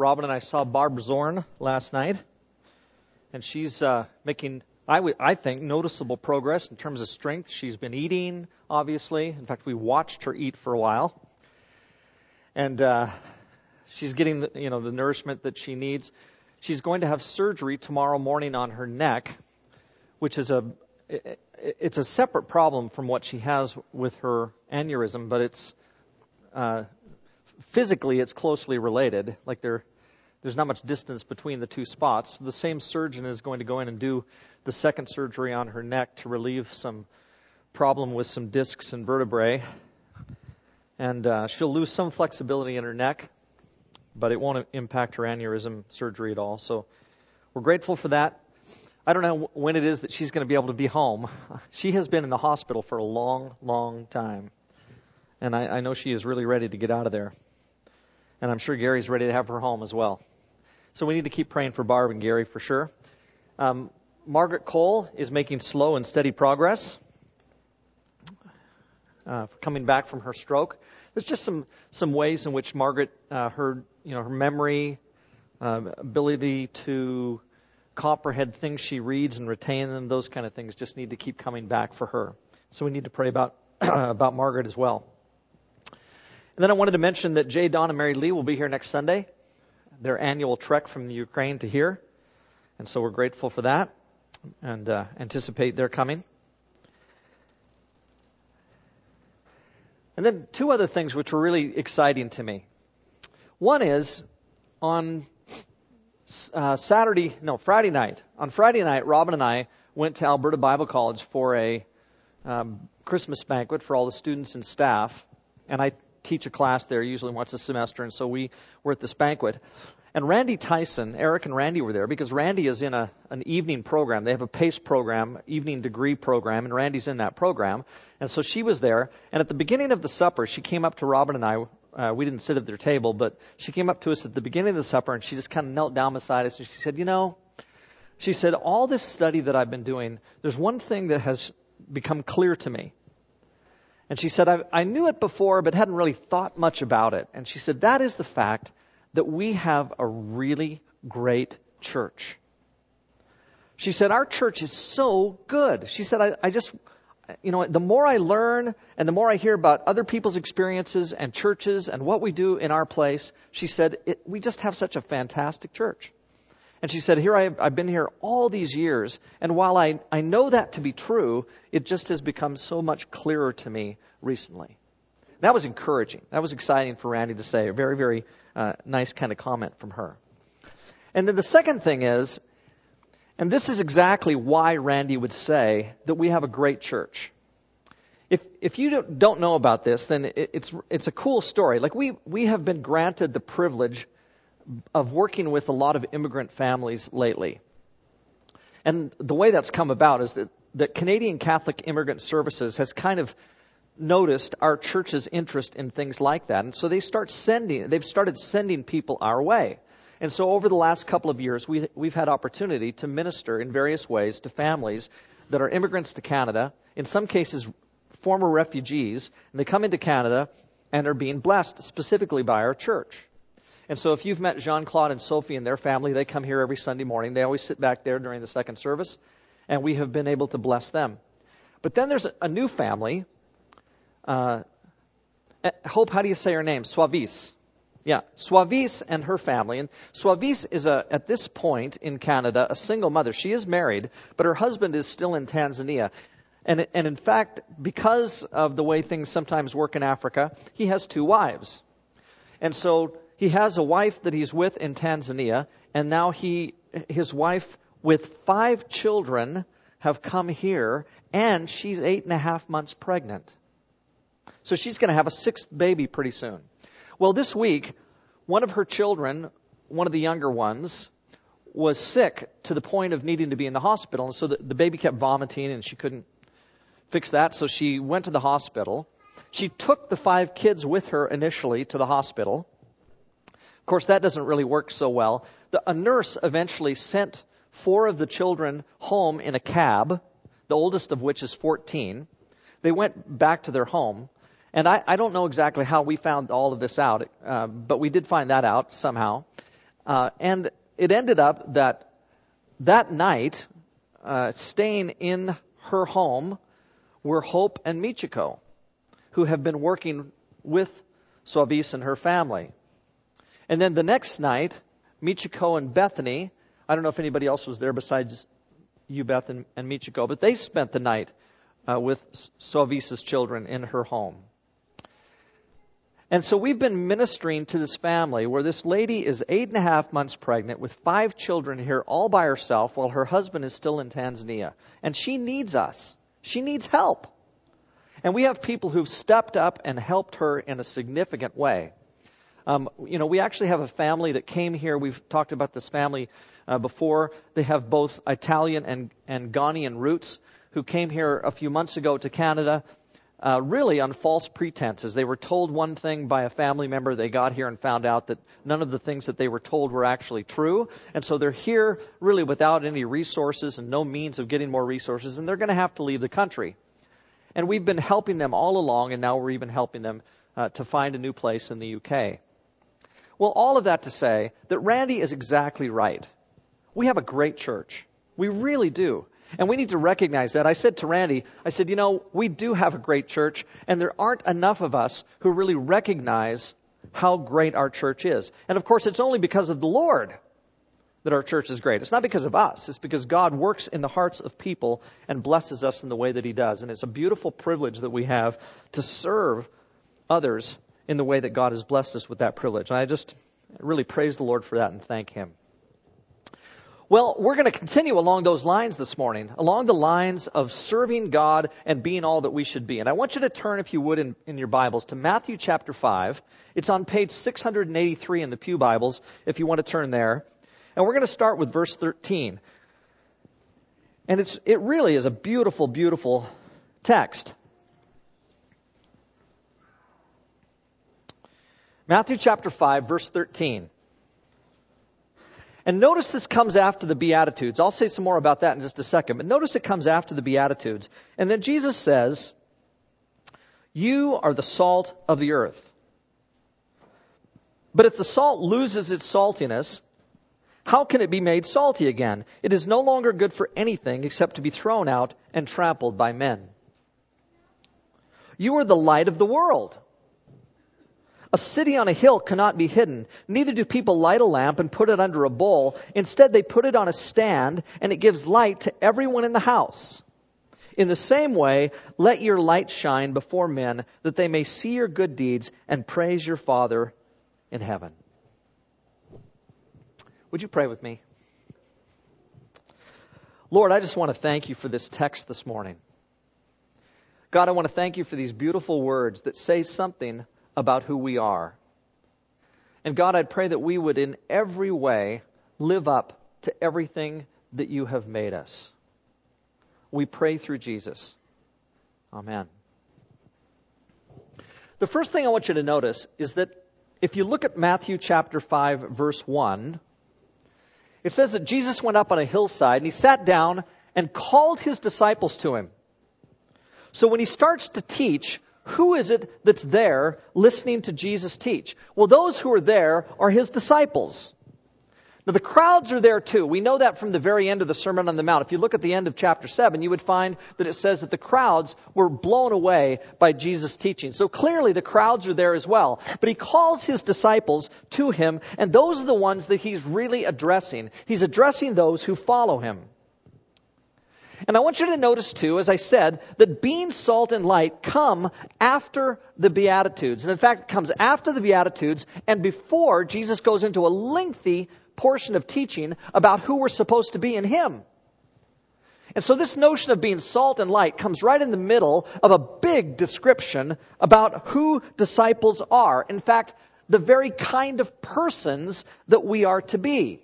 Robin and I saw Barb Zorn last night, and she's uh, making, I, w- I think, noticeable progress in terms of strength. She's been eating, obviously. In fact, we watched her eat for a while, and uh, she's getting, the, you know, the nourishment that she needs. She's going to have surgery tomorrow morning on her neck, which is a, it's a separate problem from what she has with her aneurysm, but it's uh, physically it's closely related. Like there, there's not much distance between the two spots. The same surgeon is going to go in and do the second surgery on her neck to relieve some problem with some discs and vertebrae, and uh, she'll lose some flexibility in her neck, but it won't impact her aneurysm surgery at all. So we're grateful for that. I don't know when it is that she's going to be able to be home. She has been in the hospital for a long, long time. And I, I know she is really ready to get out of there. And I'm sure Gary's ready to have her home as well. So we need to keep praying for Barb and Gary for sure. Um, Margaret Cole is making slow and steady progress, uh, coming back from her stroke. There's just some some ways in which Margaret, uh, her you know her memory, uh, ability to comprehend things she reads and retain them, those kind of things, just need to keep coming back for her. So we need to pray about about Margaret as well. And then I wanted to mention that Jay, Don, and Mary Lee will be here next Sunday, their annual trek from the Ukraine to here. And so we're grateful for that and uh, anticipate their coming. And then two other things which were really exciting to me. One is on uh, Saturday, no, Friday night. On Friday night, Robin and I went to Alberta Bible College for a um, Christmas banquet for all the students and staff. And I teach a class there usually once a semester, and so we were at this banquet. And Randy Tyson, Eric and Randy were there because Randy is in a, an evening program. They have a PACE program, evening degree program, and Randy's in that program. And so she was there. And at the beginning of the supper, she came up to Robin and I. Uh, we didn't sit at their table, but she came up to us at the beginning of the supper and she just kind of knelt down beside us and she said, You know, she said, all this study that I've been doing, there's one thing that has become clear to me. And she said, I, I knew it before, but hadn't really thought much about it. And she said, that is the fact that we have a really great church. She said, our church is so good. She said, I, I just, you know, the more I learn and the more I hear about other people's experiences and churches and what we do in our place, she said, we just have such a fantastic church. And she said, Here I have, I've been here all these years, and while I, I know that to be true, it just has become so much clearer to me recently. That was encouraging. That was exciting for Randy to say. A very, very uh, nice kind of comment from her. And then the second thing is, and this is exactly why Randy would say that we have a great church. If, if you don't know about this, then it, it's, it's a cool story. Like we, we have been granted the privilege of working with a lot of immigrant families lately. And the way that's come about is that, that Canadian Catholic Immigrant Services has kind of noticed our church's interest in things like that. And so they start sending, they've started sending people our way. And so over the last couple of years, we, we've had opportunity to minister in various ways to families that are immigrants to Canada, in some cases former refugees, and they come into Canada and are being blessed specifically by our church. And so if you've met Jean Claude and Sophie and their family, they come here every Sunday morning. They always sit back there during the second service, and we have been able to bless them. But then there's a new family. Uh, eh, Hope, how do you say her name? Suavis. Yeah, Suavis and her family. And Suavis is a, at this point in Canada, a single mother. She is married, but her husband is still in Tanzania. And, and in fact, because of the way things sometimes work in Africa, he has two wives. And so he has a wife that he's with in Tanzania, and now he, his wife with five children have come here, and she's eight and a half months pregnant. So she's going to have a sixth baby pretty soon. Well, this week, one of her children, one of the younger ones, was sick to the point of needing to be in the hospital. And so the, the baby kept vomiting and she couldn't fix that. So she went to the hospital. She took the five kids with her initially to the hospital course, that doesn't really work so well. The, a nurse eventually sent four of the children home in a cab, the oldest of which is 14. They went back to their home. And I, I don't know exactly how we found all of this out, uh, but we did find that out somehow. Uh, and it ended up that that night, uh, staying in her home were Hope and Michiko, who have been working with Suavis and her family. And then the next night, Michiko and Bethany, I don't know if anybody else was there besides you, Beth, and, and Michiko, but they spent the night uh, with Suavis's children in her home. And so we've been ministering to this family where this lady is eight and a half months pregnant with five children here all by herself while her husband is still in Tanzania. And she needs us. She needs help. And we have people who've stepped up and helped her in a significant way. Um, you know, we actually have a family that came here. We've talked about this family uh, before. They have both Italian and, and Ghanaian roots who came here a few months ago to Canada uh, really on false pretenses. They were told one thing by a family member. They got here and found out that none of the things that they were told were actually true. And so they're here really without any resources and no means of getting more resources, and they're going to have to leave the country. And we've been helping them all along, and now we're even helping them uh, to find a new place in the UK. Well, all of that to say that Randy is exactly right. We have a great church. We really do. And we need to recognize that. I said to Randy, I said, you know, we do have a great church, and there aren't enough of us who really recognize how great our church is. And of course, it's only because of the Lord that our church is great. It's not because of us. It's because God works in the hearts of people and blesses us in the way that He does. And it's a beautiful privilege that we have to serve others in the way that God has blessed us with that privilege. And I just really praise the Lord for that and thank Him. Well, we're going to continue along those lines this morning, along the lines of serving God and being all that we should be. And I want you to turn, if you would, in, in your Bibles to Matthew chapter 5. It's on page 683 in the Pew Bibles, if you want to turn there. And we're going to start with verse 13. And it's, it really is a beautiful, beautiful text. Matthew chapter 5, verse 13. And notice this comes after the Beatitudes. I'll say some more about that in just a second, but notice it comes after the Beatitudes. And then Jesus says, You are the salt of the earth. But if the salt loses its saltiness, how can it be made salty again? It is no longer good for anything except to be thrown out and trampled by men. You are the light of the world. A city on a hill cannot be hidden. Neither do people light a lamp and put it under a bowl. Instead, they put it on a stand, and it gives light to everyone in the house. In the same way, let your light shine before men, that they may see your good deeds and praise your Father in heaven. Would you pray with me? Lord, I just want to thank you for this text this morning. God, I want to thank you for these beautiful words that say something about who we are. And God, I pray that we would in every way live up to everything that you have made us. We pray through Jesus. Amen. The first thing I want you to notice is that if you look at Matthew chapter 5 verse 1, it says that Jesus went up on a hillside and he sat down and called his disciples to him. So when he starts to teach, who is it that's there listening to Jesus teach? Well, those who are there are his disciples. Now, the crowds are there too. We know that from the very end of the Sermon on the Mount. If you look at the end of chapter 7, you would find that it says that the crowds were blown away by Jesus' teaching. So clearly the crowds are there as well. But he calls his disciples to him, and those are the ones that he's really addressing. He's addressing those who follow him. And I want you to notice too, as I said, that being salt and light come after the Beatitudes. And in fact, it comes after the Beatitudes and before Jesus goes into a lengthy portion of teaching about who we're supposed to be in Him. And so this notion of being salt and light comes right in the middle of a big description about who disciples are. In fact, the very kind of persons that we are to be.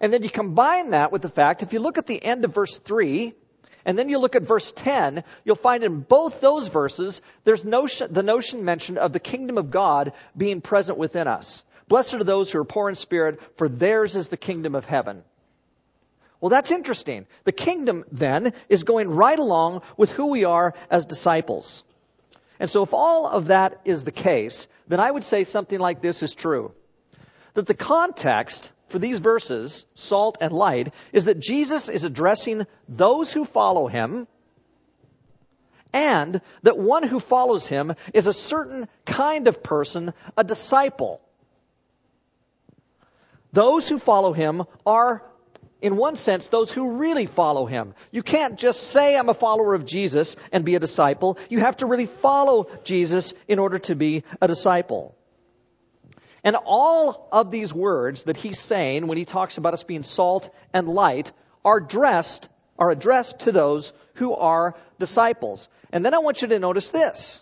And then you combine that with the fact, if you look at the end of verse 3, and then you look at verse 10, you'll find in both those verses, there's notion, the notion mentioned of the kingdom of God being present within us. Blessed are those who are poor in spirit, for theirs is the kingdom of heaven. Well, that's interesting. The kingdom then is going right along with who we are as disciples. And so if all of that is the case, then I would say something like this is true that the context for these verses, salt and light, is that Jesus is addressing those who follow him and that one who follows him is a certain kind of person, a disciple. Those who follow him are, in one sense, those who really follow him. You can't just say, I'm a follower of Jesus and be a disciple. You have to really follow Jesus in order to be a disciple. And all of these words that he's saying when he talks about us being salt and light are addressed, are addressed to those who are disciples. And then I want you to notice this.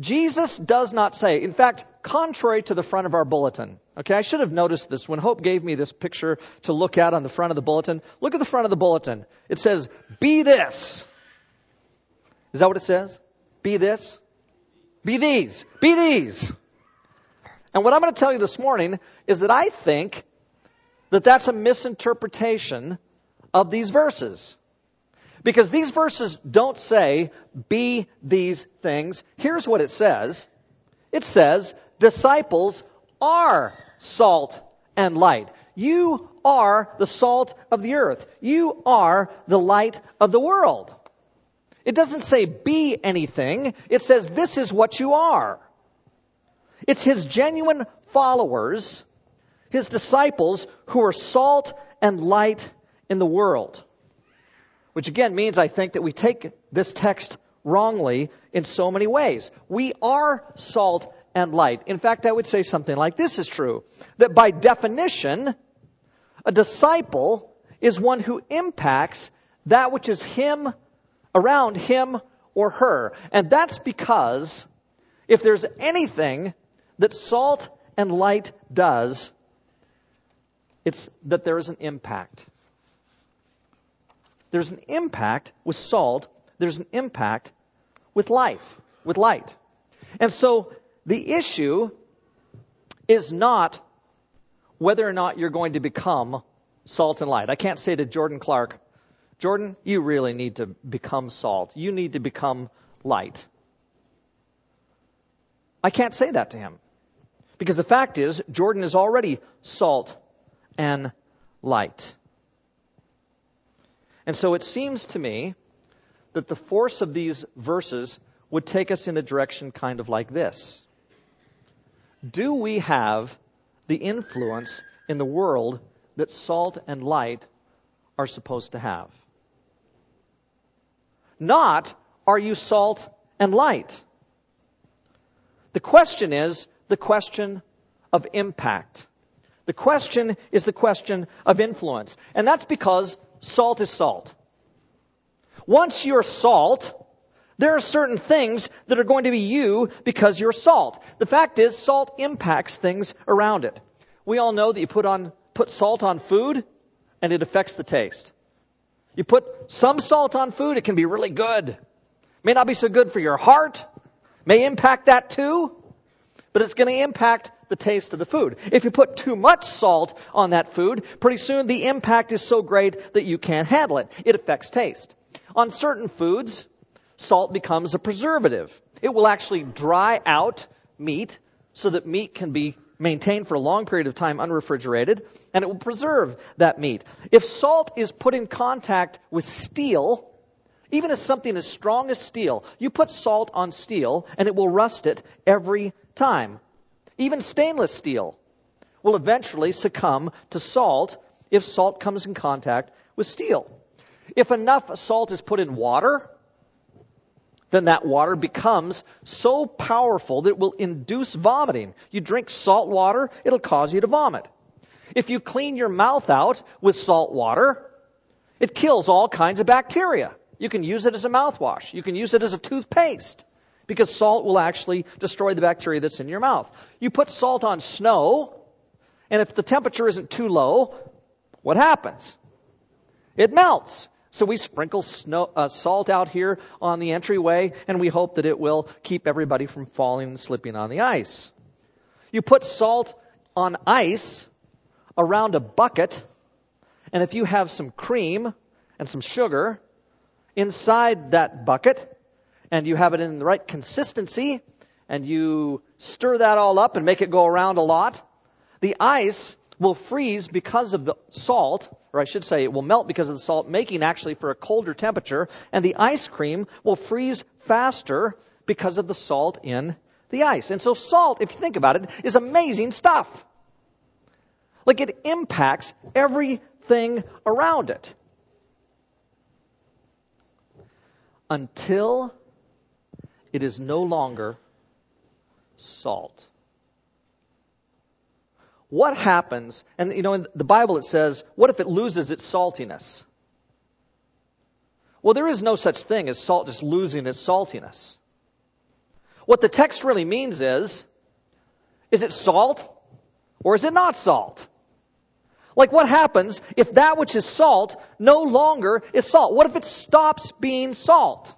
Jesus does not say, in fact, contrary to the front of our bulletin, okay, I should have noticed this when Hope gave me this picture to look at on the front of the bulletin. Look at the front of the bulletin. It says, be this. Is that what it says? Be this? Be these. Be these. And what I'm going to tell you this morning is that I think that that's a misinterpretation of these verses. Because these verses don't say, be these things. Here's what it says. It says, disciples are salt and light. You are the salt of the earth. You are the light of the world. It doesn't say be anything. It says this is what you are. It's his genuine followers, his disciples, who are salt and light in the world. Which again means I think that we take this text wrongly in so many ways. We are salt and light. In fact, I would say something like this is true. That by definition, a disciple is one who impacts that which is him, around him or her. And that's because if there's anything that salt and light does, it's that there is an impact. There's an impact with salt. There's an impact with life, with light. And so the issue is not whether or not you're going to become salt and light. I can't say to Jordan Clark, Jordan, you really need to become salt. You need to become light. I can't say that to him. Because the fact is, Jordan is already salt and light. And so it seems to me that the force of these verses would take us in a direction kind of like this. Do we have the influence in the world that salt and light are supposed to have? Not, are you salt and light? The question is the question of impact. The question is the question of influence. And that's because salt is salt. Once you're salt, there are certain things that are going to be you because you're salt. The fact is, salt impacts things around it. We all know that you put on, put salt on food and it affects the taste. You put some salt on food, it can be really good. May not be so good for your heart, may impact that too, but it's going to impact the taste of the food. If you put too much salt on that food, pretty soon the impact is so great that you can't handle it. It affects taste. On certain foods, salt becomes a preservative. It will actually dry out meat so that meat can be maintained for a long period of time unrefrigerated, and it will preserve that meat. If salt is put in contact with steel, even as something as strong as steel, you put salt on steel and it will rust it every time. Even stainless steel will eventually succumb to salt if salt comes in contact with steel. If enough salt is put in water, then that water becomes so powerful that it will induce vomiting. You drink salt water, it'll cause you to vomit. If you clean your mouth out with salt water, it kills all kinds of bacteria. You can use it as a mouthwash. You can use it as a toothpaste because salt will actually destroy the bacteria that's in your mouth. You put salt on snow, and if the temperature isn't too low, what happens? It melts. So we sprinkle snow, uh, salt out here on the entryway, and we hope that it will keep everybody from falling and slipping on the ice. You put salt on ice around a bucket, and if you have some cream and some sugar inside that bucket, and you have it in the right consistency and you stir that all up and make it go around a lot, the ice will freeze because of the salt, or I should say it will melt because of the salt, making actually for a colder temperature, and the ice cream will freeze faster because of the salt in the ice. And so salt, if you think about it, is amazing stuff. Like it impacts everything around it. Until it is no longer salt. What happens, and you know, in the Bible it says, what if it loses its saltiness? Well, there is no such thing as salt just losing its saltiness. What the text really means is, is it salt or is it not salt? Like what happens if that which is salt no longer is salt? What if it stops being salt?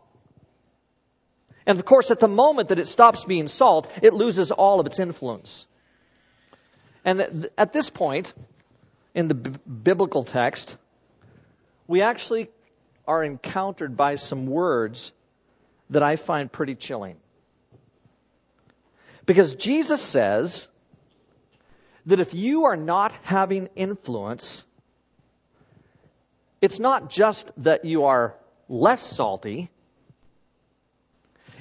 And of course, at the moment that it stops being salt, it loses all of its influence. And at this point, in the b- biblical text, we actually are encountered by some words that I find pretty chilling. Because Jesus says that if you are not having influence, it's not just that you are less salty,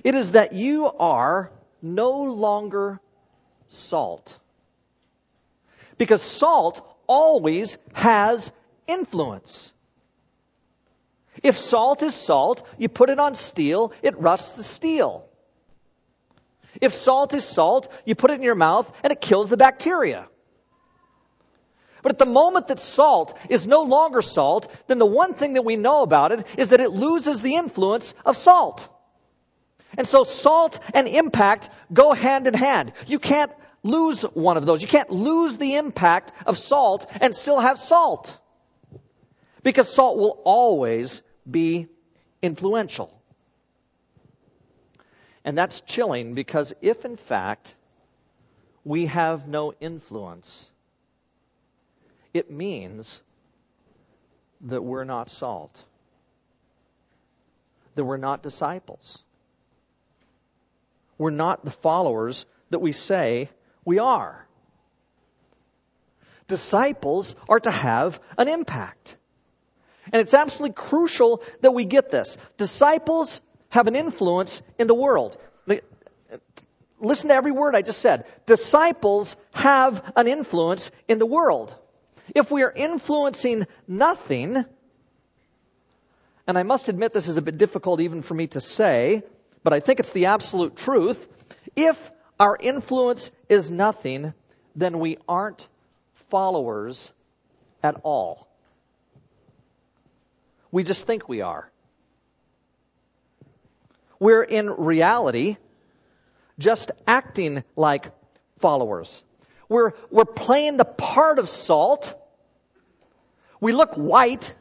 it is that you are no longer salt. Because salt always has influence. If salt is salt, you put it on steel, it rusts the steel. If salt is salt, you put it in your mouth and it kills the bacteria. But at the moment that salt is no longer salt, then the one thing that we know about it is that it loses the influence of salt. And so salt and impact go hand in hand. You can't lose one of those. You can't lose the impact of salt and still have salt. Because salt will always be influential. And that's chilling because if in fact we have no influence, it means that we're not salt, that we're not disciples. We're not the followers that we say we are. Disciples are to have an impact. And it's absolutely crucial that we get this. Disciples have an influence in the world. Listen to every word I just said. Disciples have an influence in the world. If we are influencing nothing, and I must admit this is a bit difficult even for me to say, but I think it's the absolute truth. If our influence is nothing, then we aren't followers at all. We just think we are. We're in reality just acting like followers. We're, we're playing the part of salt. We look white.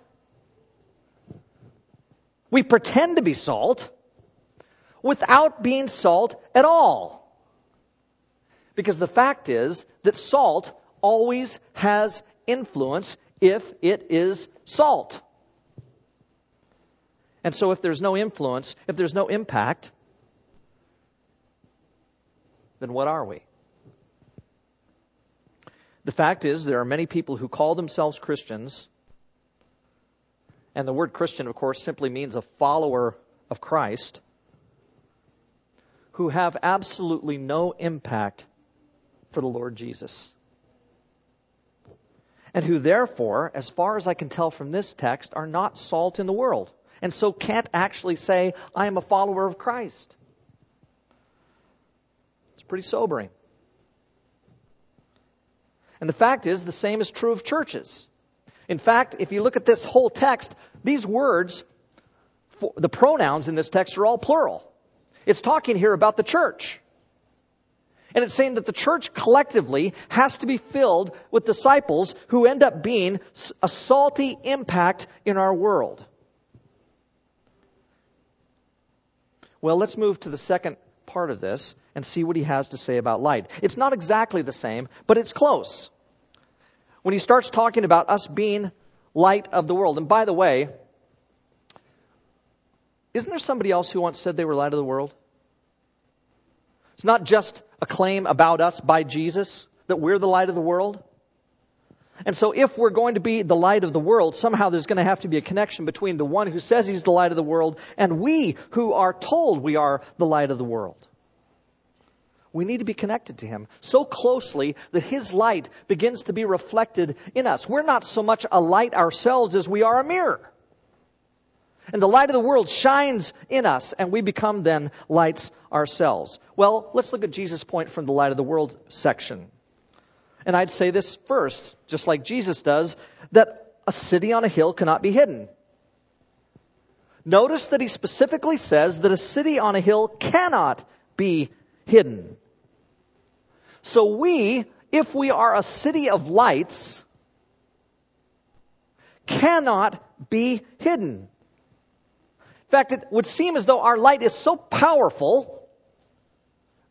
We pretend to be salt without being salt at all. Because the fact is that salt always has influence if it is salt. And so if there's no influence, if there's no impact, then what are we? The fact is, there are many people who call themselves Christians, and the word Christian, of course, simply means a follower of Christ, who have absolutely no impact for the Lord Jesus. And who therefore, as far as I can tell from this text, are not salt in the world. And so can't actually say, I am a follower of Christ. It's pretty sobering. And the fact is, the same is true of churches. In fact, if you look at this whole text, these words, the pronouns in this text are all plural. It's talking here about the church. And it's saying that the church collectively has to be filled with disciples who end up being a salty impact in our world. Well, let's move to the second part of this and see what he has to say about light. It's not exactly the same, but it's close. When he starts talking about us being light of the world. And by the way, isn't there somebody else who once said they were light of the world? It's not just a claim about us by Jesus, that we're the light of the world? And so if we're going to be the light of the world, somehow there's going to have to be a connection between the one who says he's the light of the world and we who are told we are the light of the world. We need to be connected to him so closely that his light begins to be reflected in us. We're not so much a light ourselves as we are a mirror. And the light of the world shines in us, and we become then lights ourselves. Well, let's look at Jesus' point from the light of the world section. And I'd say this first, just like Jesus does, that a city on a hill cannot be hidden. Notice that he specifically says that a city on a hill cannot be hidden. So we, if we are a city of lights, cannot be hidden. Fact, it would seem as though our light is so powerful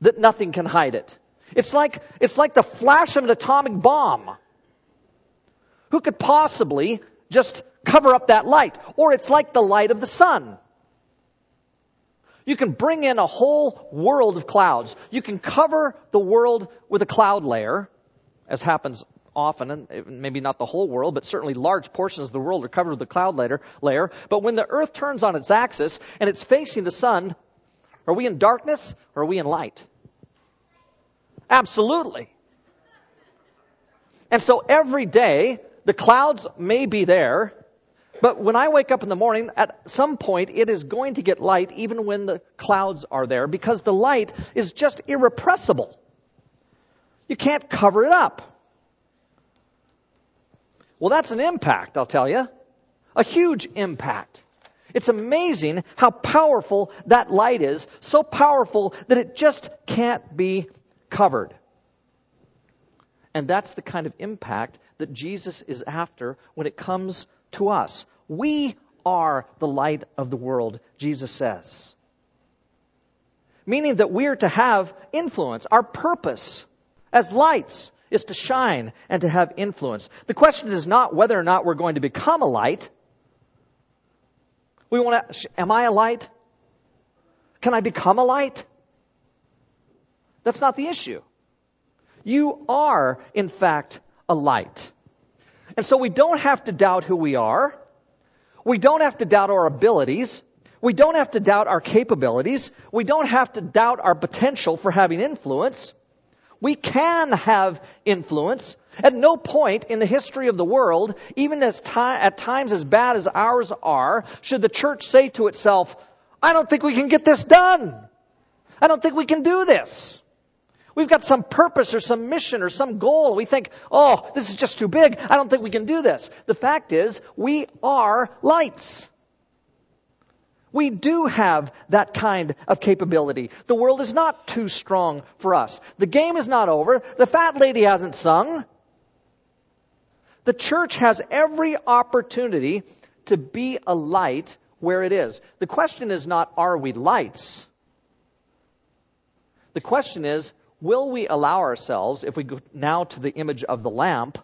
that nothing can hide it. It's like, it's like the flash of an atomic bomb. Who could possibly just cover up that light? Or it's like the light of the sun. You can bring in a whole world of clouds. You can cover the world with a cloud layer, as happens often, and maybe not the whole world, but certainly large portions of the world are covered with a cloud layer, layer. But when the earth turns on its axis and it's facing the sun, are we in darkness or are we in light? Absolutely. And so every day, the clouds may be there, but when I wake up in the morning, at some point, it is going to get light even when the clouds are there because the light is just irrepressible. You can't cover it up. Well, that's an impact, I'll tell you. A huge impact. It's amazing how powerful that light is. So powerful that it just can't be covered. And that's the kind of impact that Jesus is after when it comes to us. We are the light of the world, Jesus says. Meaning that we're to have influence. Our purpose as lights is to shine and to have influence. The question is not whether or not we're going to become a light. We want to, am I a light? Can I become a light? That's not the issue. You are, in fact, a light. And so we don't have to doubt who we are. We don't have to doubt our abilities. We don't have to doubt our capabilities. We don't have to doubt our potential for having influence. We can have influence. At no point in the history of the world, even as at times as bad as ours are, should the church say to itself, I don't think we can get this done. I don't think we can do this. We've got some purpose or some mission or some goal. We think, oh, this is just too big. I don't think we can do this. The fact is, we are lights. We do have that kind of capability. The world is not too strong for us. The game is not over. The fat lady hasn't sung. The church has every opportunity to be a light where it is. The question is not, are we lights? The question is, will we allow ourselves, if we go now to the image of the lamp,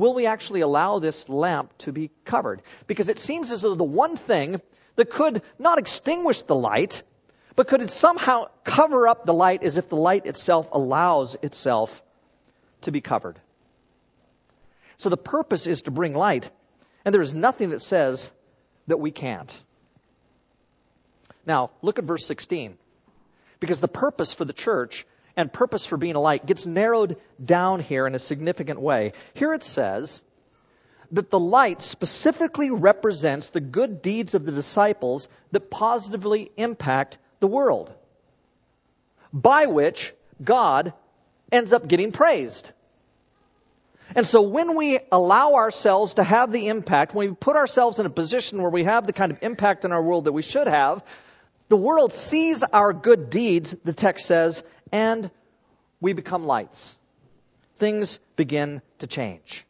will we actually allow this lamp to be covered? Because it seems as though the one thing that could not extinguish the light, but could it somehow cover up the light as if the light itself allows itself to be covered. So the purpose is to bring light, and there is nothing that says that we can't. Now, look at verse 16. Because the purpose for the church and purpose for being a light gets narrowed down here in a significant way. Here it says that the light specifically represents the good deeds of the disciples that positively impact the world, by which God ends up getting praised. And so when we allow ourselves to have the impact, when we put ourselves in a position where we have the kind of impact in our world that we should have, the world sees our good deeds, the text says, and we become lights. Things begin to change.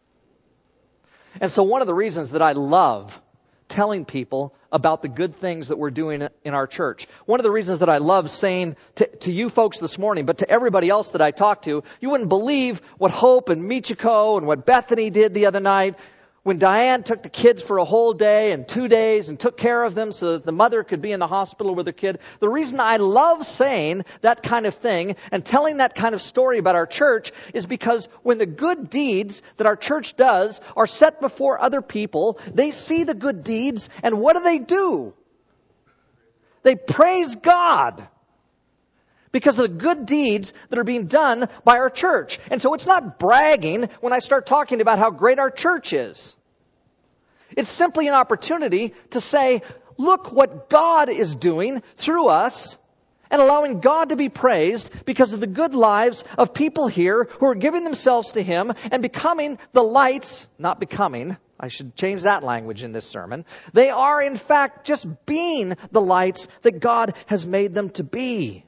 And so one of the reasons that I love telling people about the good things that we're doing in our church. One of the reasons that I love saying to, to you folks this morning, but to everybody else that I talk to, you wouldn't believe what Hope and Michiko and what Bethany did the other night when Diane took the kids for a whole day and two days and took care of them so that the mother could be in the hospital with her kid. The reason I love saying that kind of thing and telling that kind of story about our church is because when the good deeds that our church does are set before other people, they see the good deeds and what do they do? They praise God because of the good deeds that are being done by our church. And so it's not bragging when I start talking about how great our church is. It's simply an opportunity to say, look what God is doing through us and allowing God to be praised because of the good lives of people here who are giving themselves to Him and becoming the lights, not becoming, I should change that language in this sermon. They are in fact just being the lights that God has made them to be.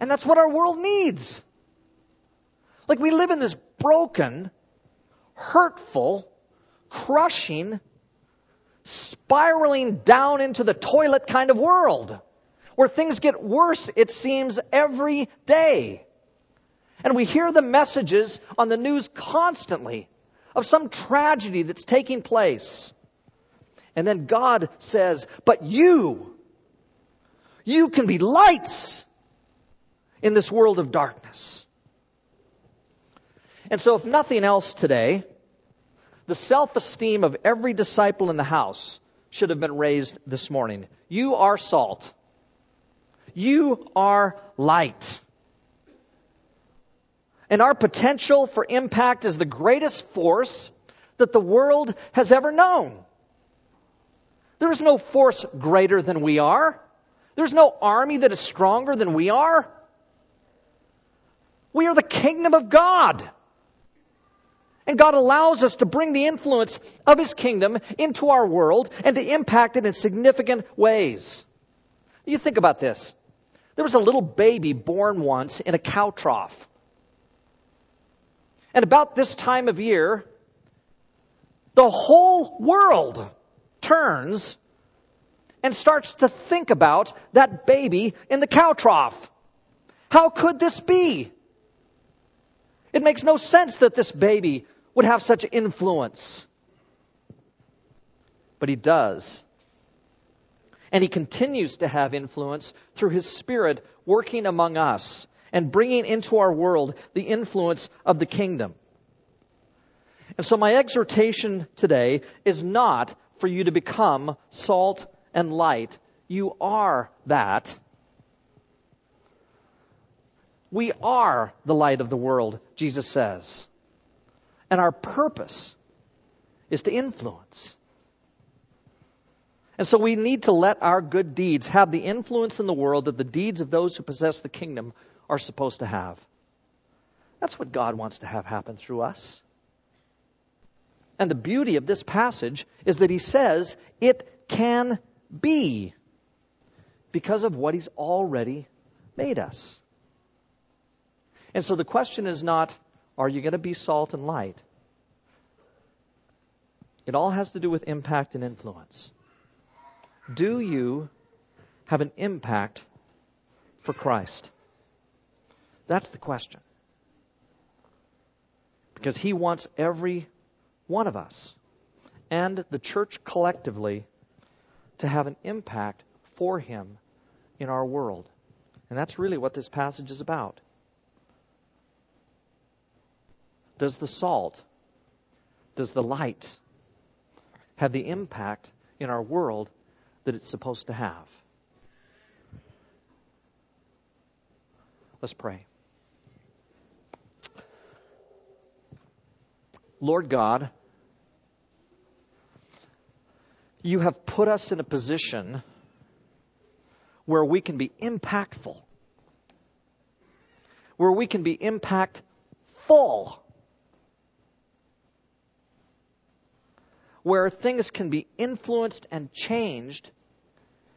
And that's what our world needs. Like we live in this broken, hurtful, crushing, spiraling down into the toilet kind of world where things get worse, it seems, every day. And we hear the messages on the news constantly of some tragedy that's taking place. And then God says, but you, you can be lights in this world of darkness. And so, if nothing else today, the self esteem of every disciple in the house should have been raised this morning. You are salt. You are light. And our potential for impact is the greatest force that the world has ever known. There is no force greater than we are. There's no army that is stronger than we are. We are the kingdom of God. And God allows us to bring the influence of His kingdom into our world and to impact it in significant ways. You think about this. There was a little baby born once in a cow trough. And about this time of year, the whole world turns and starts to think about that baby in the cow trough. How could this be? It makes no sense that this baby would have such influence. But he does. And he continues to have influence through his spirit working among us and bringing into our world the influence of the kingdom. And so my exhortation today is not for you to become salt and light. You are that. We are the light of the world, Jesus says. And our purpose is to influence. And so we need to let our good deeds have the influence in the world that the deeds of those who possess the kingdom are supposed to have. That's what God wants to have happen through us. And the beauty of this passage is that he says it can be because of what he's already made us. And so the question is not, are you going to be salt and light? It all has to do with impact and influence. Do you have an impact for Christ? That's the question. Because he wants every one of us and the church collectively to have an impact for him in our world. And that's really what this passage is about. Does the salt, does the light have the impact in our world that it's supposed to have? Let's pray. Lord God, you have put us in a position where we can be impactful, where we can be impactful where things can be influenced and changed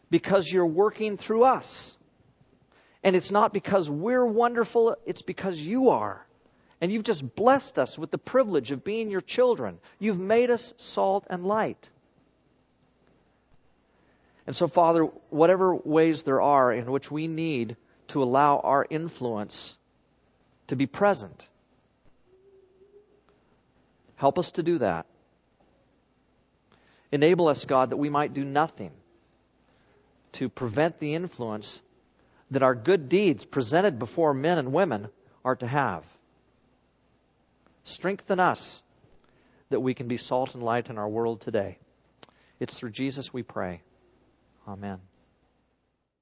because you're working through us. And it's not because we're wonderful, it's because you are. And you've just blessed us with the privilege of being your children. You've made us salt and light. And so, Father, whatever ways there are in which we need to allow our influence to be present, Help us to do that. Enable us, God, that we might do nothing to prevent the influence that our good deeds presented before men and women are to have. Strengthen us that we can be salt and light in our world today. It's through Jesus we pray. Amen.